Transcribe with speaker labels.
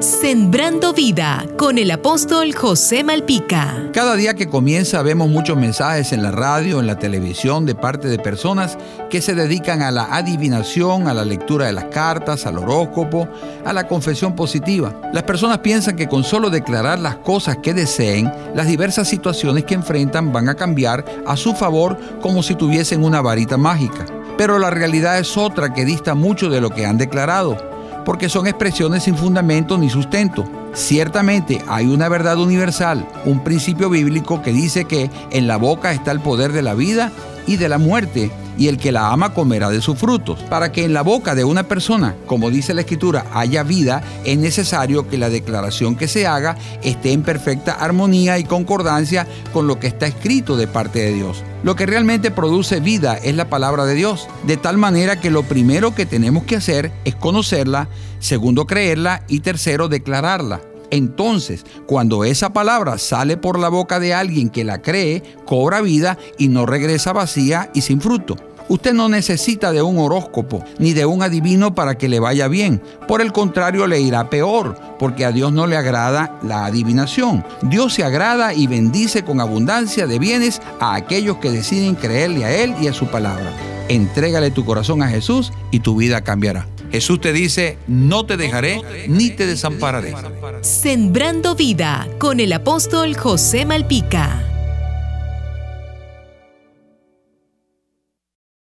Speaker 1: Sembrando vida con el apóstol José Malpica.
Speaker 2: Cada día que comienza vemos muchos mensajes en la radio, en la televisión, de parte de personas que se dedican a la adivinación, a la lectura de las cartas, al horóscopo, a la confesión positiva. Las personas piensan que con solo declarar las cosas que deseen, las diversas situaciones que enfrentan van a cambiar a su favor como si tuviesen una varita mágica. Pero la realidad es otra que dista mucho de lo que han declarado porque son expresiones sin fundamento ni sustento. Ciertamente hay una verdad universal, un principio bíblico que dice que en la boca está el poder de la vida y de la muerte, y el que la ama comerá de sus frutos. Para que en la boca de una persona, como dice la escritura, haya vida, es necesario que la declaración que se haga esté en perfecta armonía y concordancia con lo que está escrito de parte de Dios. Lo que realmente produce vida es la palabra de Dios, de tal manera que lo primero que tenemos que hacer es conocerla, segundo creerla y tercero declararla. Entonces, cuando esa palabra sale por la boca de alguien que la cree, cobra vida y no regresa vacía y sin fruto. Usted no necesita de un horóscopo ni de un adivino para que le vaya bien. Por el contrario, le irá peor, porque a Dios no le agrada la adivinación. Dios se agrada y bendice con abundancia de bienes a aquellos que deciden creerle a Él y a su palabra. Entrégale tu corazón a Jesús y tu vida cambiará. Jesús te dice, no te dejaré ni te desampararé.
Speaker 1: Sembrando vida con el apóstol José Malpica.